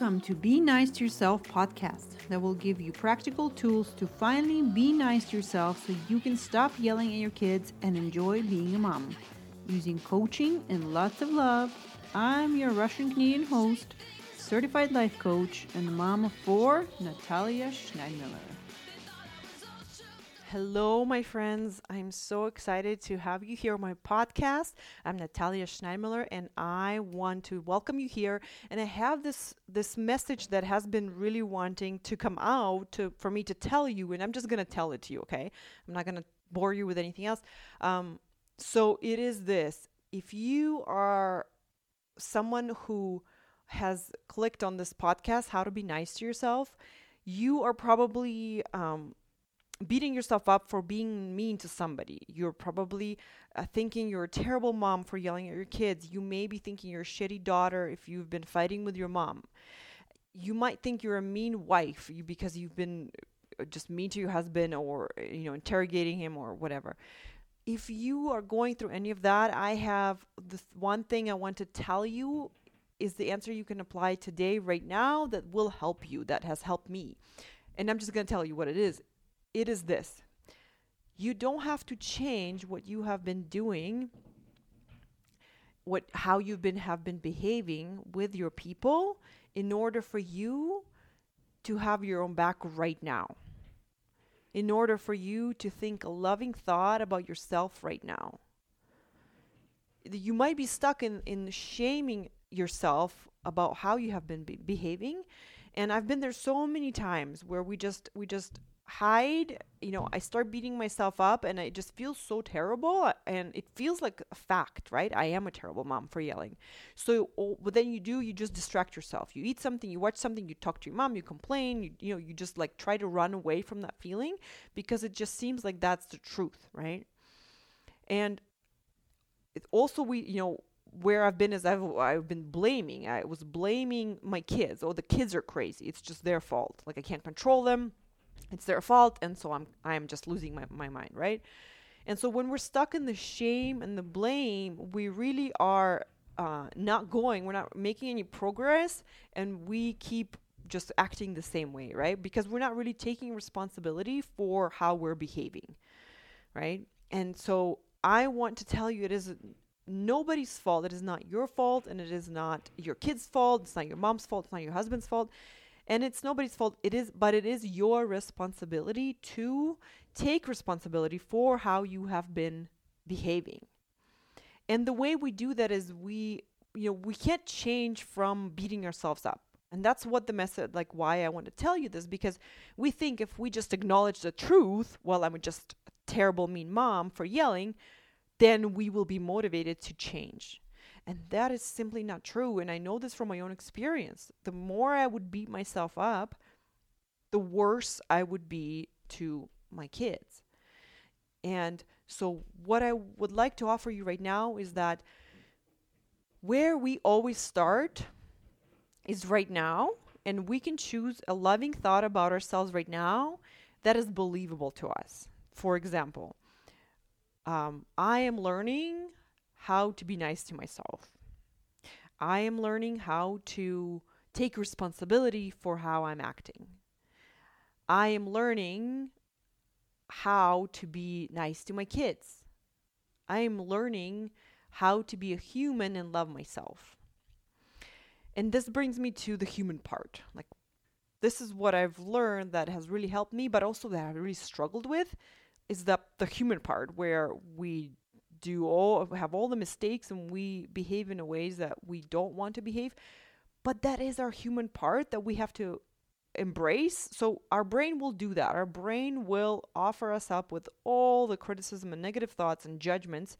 welcome to Be Nice to Yourself podcast that will give you practical tools to finally be nice to yourself so you can stop yelling at your kids and enjoy being a mom. Using coaching and lots of love, I'm your Russian Canadian host, certified life coach, and mom of four, Natalia Schneidmiller. Hello, my friends. I'm so excited to have you here on my podcast. I'm Natalia Schneidmiller, and I want to welcome you here. And I have this this message that has been really wanting to come out to for me to tell you, and I'm just gonna tell it to you. Okay, I'm not gonna bore you with anything else. Um, so it is this: if you are someone who has clicked on this podcast, how to be nice to yourself, you are probably um, beating yourself up for being mean to somebody. You're probably uh, thinking you're a terrible mom for yelling at your kids. You may be thinking you're a shitty daughter if you've been fighting with your mom. You might think you're a mean wife because you've been uh, just mean to your husband or you know interrogating him or whatever. If you are going through any of that, I have the one thing I want to tell you is the answer you can apply today right now that will help you that has helped me. And I'm just going to tell you what it is it is this. You don't have to change what you have been doing what how you've been have been behaving with your people in order for you to have your own back right now. In order for you to think a loving thought about yourself right now. You might be stuck in in shaming yourself about how you have been be- behaving. And i've been there so many times where we just we just hide you know i start beating myself up and it just feels so terrible and it feels like a fact right i am a terrible mom for yelling so what then you do you just distract yourself you eat something you watch something you talk to your mom you complain you, you know you just like try to run away from that feeling because it just seems like that's the truth right and it also we you know where I've been is I've I've been blaming. I was blaming my kids. Oh, the kids are crazy. It's just their fault. Like I can't control them it's their fault and so i'm i'm just losing my, my mind right? And so when we're stuck in the shame and the blame we really are uh, not going we're not making any progress and we keep just acting the same way right? Because we're not really taking responsibility for how we're behaving right? And so i want to tell you it is nobody's fault. It is not your fault and it is not your kid's fault. It's not your mom's fault. It's not your husband's fault and it's nobody's fault. It is but it is your responsibility to take responsibility for how you have been behaving. And the way we do that is we you know we can't change from beating ourselves up. And that's what the message like why i want to tell you this because we think if we just acknowledge the truth well i'm just a terrible mean mom for yelling then we will be motivated to change and that is simply not true. And I know this from my own experience. The more I would beat myself up, the worse I would be to my kids. And so, what I would like to offer you right now is that where we always start is right now, and we can choose a loving thought about ourselves right now that is believable to us. For example, um, I am learning how to be nice to myself. I am learning how to take responsibility for how I'm acting. I am learning how to be nice to my kids. I am learning how to be a human and love myself. And this brings me to the human part. Like, this is what I've learned that has really helped me, but also that I've really struggled with is that the human part where we do all have all the mistakes and we behave in ways that we don't want to behave. But that is our human part that we have to embrace. So our brain will do that. Our brain will offer us up with all the criticism and negative thoughts and judgments.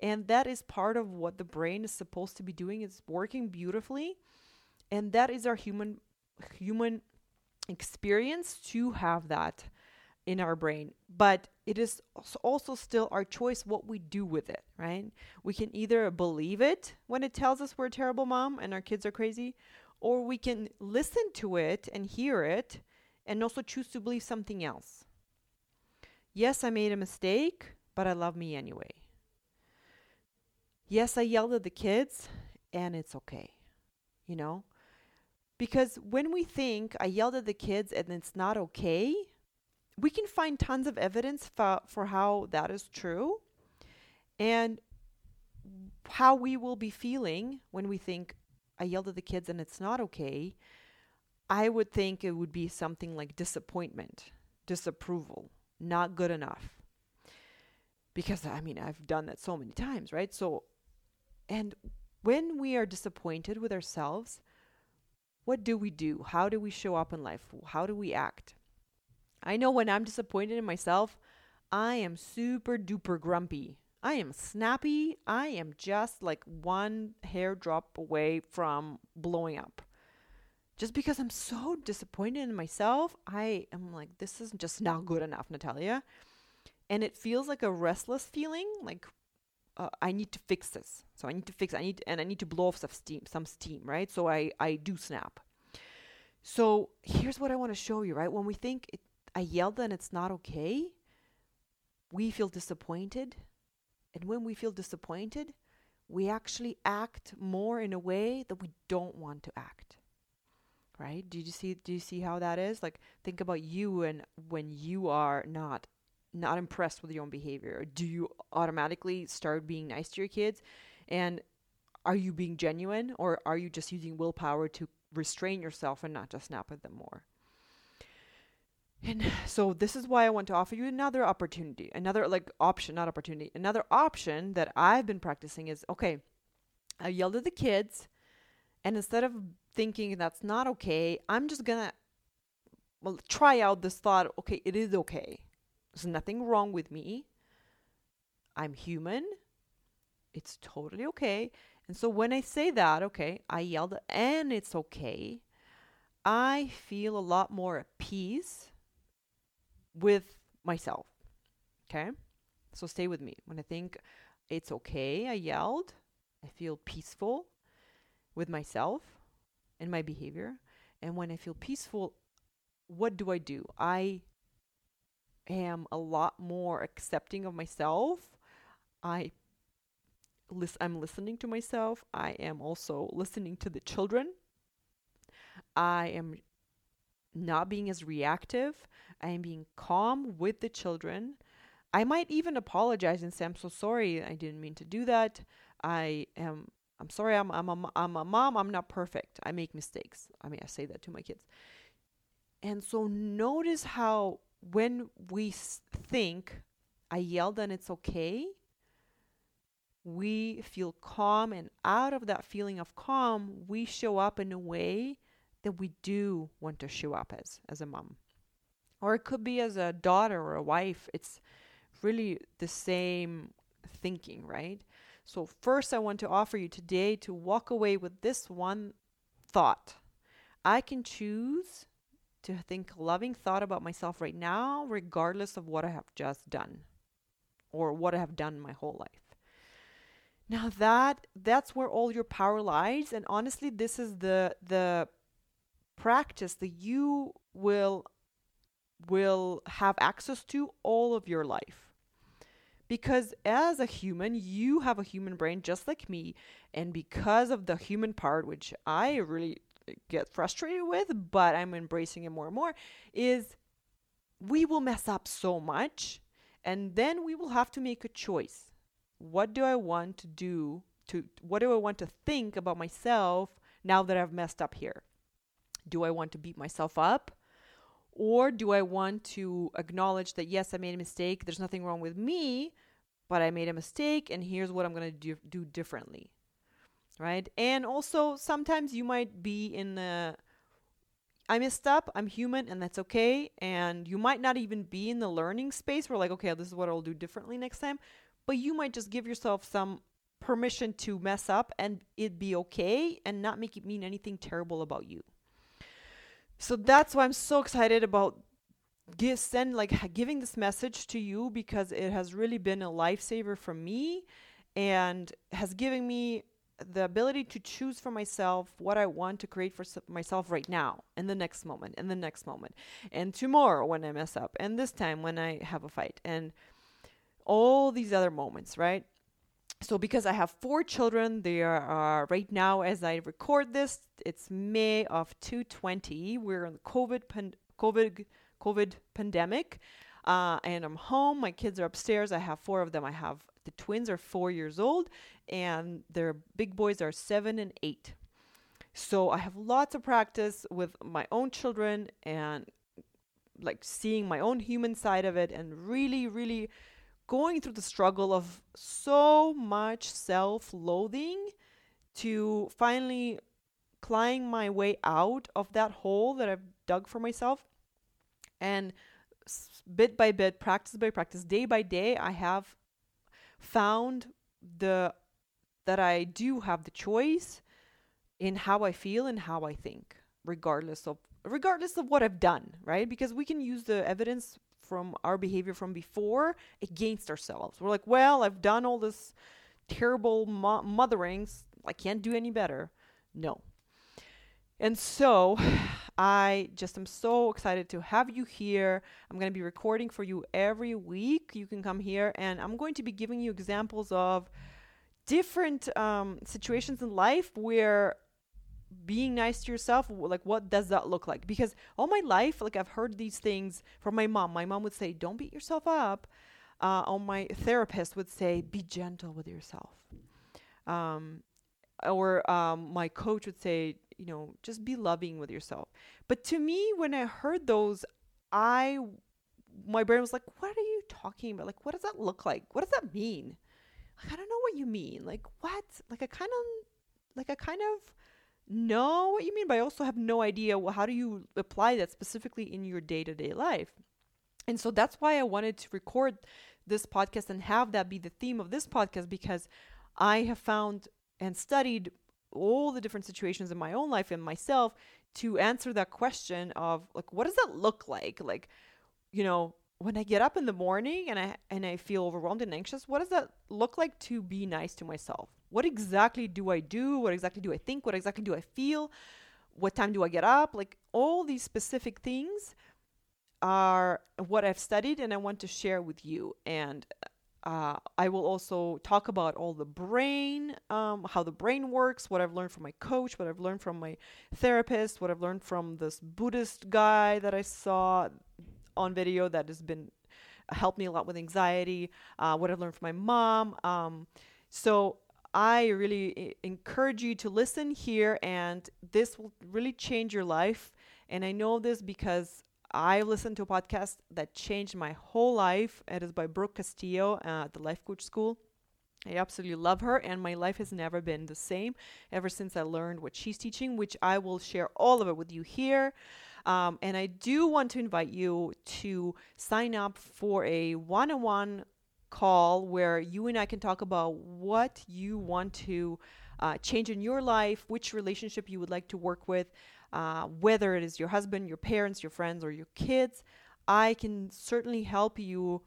And that is part of what the brain is supposed to be doing. It's working beautifully. And that is our human human experience to have that in our brain but it is also still our choice what we do with it right? We can either believe it when it tells us we're a terrible mom and our kids are crazy or we can listen to it and hear it and also choose to believe something else. Yes i made a mistake but i love me anyway. Yes i yelled at the kids and it's okay you know? Because when we think I yelled at the kids and it's not okay, we can find tons of evidence for, for how that is true and how we will be feeling when we think I yelled at the kids and it's not okay. I would think it would be something like disappointment, disapproval, not good enough. Because I mean, I've done that so many times, right? So, and when we are disappointed with ourselves, what do we do? How do we show up in life? How do we act? I know when I'm disappointed in myself, I am super duper grumpy. I am snappy. I am just like one hair drop away from blowing up. Just because I'm so disappointed in myself, I am like, this is just not good enough, Natalia. And it feels like a restless feeling, like uh, I need to fix this. So I need to fix. I need and I need to blow off some steam, some steam, right? So I I do snap. So here's what I want to show you, right? When we think it, I yelled and it's not okay, we feel disappointed, and when we feel disappointed, we actually act more in a way that we don't want to act. Right? Do you see do you see how that is? Like think about you and when you are not not impressed with your own behavior? Do you automatically start being nice to your kids? And are you being genuine or are you just using willpower to restrain yourself and not just snap at them more? And so this is why I want to offer you another opportunity, another like option, not opportunity. Another option that I've been practicing is okay, I yelled at the kids and instead of thinking that's not okay, I'm just going to well try out this thought, okay, it is okay. There's nothing wrong with me. I'm human. It's totally okay. And so when I say that, okay, I yelled and it's okay, I feel a lot more at peace with myself. Okay? So stay with me. When I think it's okay, I yelled, I feel peaceful with myself and my behavior. And when I feel peaceful, what do I do? I am a lot more accepting of myself. I lis- I'm listening to myself. I am also listening to the children. I am not being as reactive. I am being calm with the children. I might even apologize and say, I'm so sorry. I didn't mean to do that. I am, I'm sorry. I'm, I'm, a, I'm a mom. I'm not perfect. I make mistakes. I mean, I say that to my kids. And so notice how when we think, I yelled and it's okay, we feel calm. And out of that feeling of calm, we show up in a way that we do want to show up as, as a mom. Or it could be as a daughter or a wife. It's really the same thinking, right? So, first, I want to offer you today to walk away with this one thought I can choose to think loving thought about myself right now, regardless of what I have just done or what I have done my whole life. Now that that's where all your power lies, and honestly, this is the the practice that you will will have access to all of your life. Because as a human, you have a human brain just like me, and because of the human part, which I really uh, get frustrated with, but I'm embracing it more and more, is we will mess up so much and then we will have to make a choice. What do I want to do to what do I want to think about myself now that I've messed up here? Do I want to beat myself up? Or do I want to acknowledge that yes, I made a mistake, there's nothing wrong with me, but I made a mistake and here's what I'm going to do, do differently right? And also sometimes you might be in the I messed up, I'm human and that's okay and you might not even be in the learning space where like okay, this is what I'll do differently next time, but you might just give yourself some permission to mess up and it be okay and not make it mean anything terrible about you. So that's why I'm so excited about give send like giving this message to you because it has really been a lifesaver for me and has given me the ability to choose for myself what I want to create for myself right now, in the next moment, in the next moment, and tomorrow when I mess up, and this time when I have a fight, and all these other moments, right? So because I have four children, they are right now as I record this, it's May of 2020. We're in the COVID pan- COVID COVID pandemic, uh, and I'm home. My kids are upstairs. I have four of them. I have the twins are four years old, and their big boys are seven and eight. So I have lots of practice with my own children and like seeing my own human side of it, and really, really going through the struggle of so much self loathing to finally climb my way out of that hole that I've dug for myself. And bit by bit, practice by practice, day by day, I have found the that I do have the choice in how I feel and how I think, regardless of regardless of what I've done, right? Because we can use the evidence from our behavior from before against ourselves. We're like, well, I've done all this terrible mo- motherings. I can't do any better. No. And so I just am so excited to have you here. I'm going to be recording for you every week. You can come here, and I'm going to be giving you examples of different um, situations in life where being nice to yourself like what does that look like? Because all my life like i've heard these things from my mom. My mom would say don't beat yourself up. Uh, or my therapist would say be gentle with yourself. Um, or um, my coach would say you know just be loving with yourself. But to me when i heard those i my brain was like what are you talking about? Like what does that look like? What does that mean? Like i don't know what you mean. Like what? Like i kind of like i kind of know what you mean, but I also have no idea well, how do you apply that specifically in your day to day life. And so that's why I wanted to record this podcast and have that be the theme of this podcast because I have found and studied all the different situations in my own life and myself to answer that question of like what does that look like like you know when i get up in the morning and i and i feel overwhelmed and anxious what does that look like to be nice to myself what exactly do I do? What exactly do I think? What exactly do I feel? What time do I get up? Like all these specific things are what I've studied and I want to share with you. And uh, I will also talk about all the brain, um, how the brain works, what I've learned from my coach, what I've learned from my therapist, what I've learned from this Buddhist guy that I saw on video that has been helped me a lot with anxiety, uh, what I've learned from my mom. Um, so I really encourage you to listen here, and this will really change your life. And I know this because I listened to a podcast that changed my whole life. It is by Brooke Castillo at the Life Coach School. I absolutely love her, and my life has never been the same ever since I learned what she's teaching, which I will share all of it with you here. Um, and I do want to invite you to sign up for a one on one call where you and I can talk about what you want to uh, change in your life, which relationship you would like to work with, uh, whether it is your husband, your parents, your friends, or your kids. I can certainly help you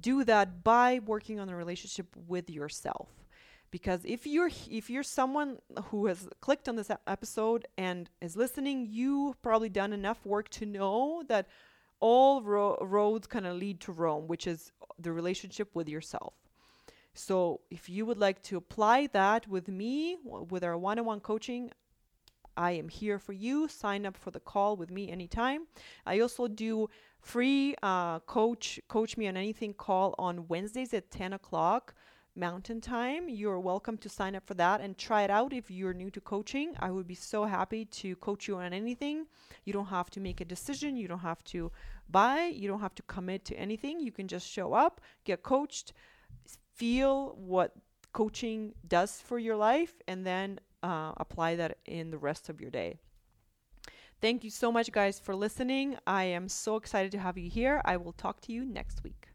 do that by working on a relationship with yourself. Because if you're if you're someone who has clicked on this episode and is listening, you've probably done enough work to know that all ro- roads kind of lead to Rome, which is uh, the relationship with yourself. So, if you would like to apply that with me, with our one on one coaching, I am here for you. Sign up for the call with me anytime. I also do free uh, coach coach me on anything call on Wednesdays at 10 o'clock Mountain Time. You're welcome to sign up for that and try it out if you're new to coaching. I would be so happy to coach you on anything. You don't have to make a decision, you don't have to buy, you don't have to commit to anything. You can just show up, get coached, feel what coaching does for your life, and then uh, apply that in the rest of your day. Thank you so much, guys, for listening. I am so excited to have you here. I will talk to you next week.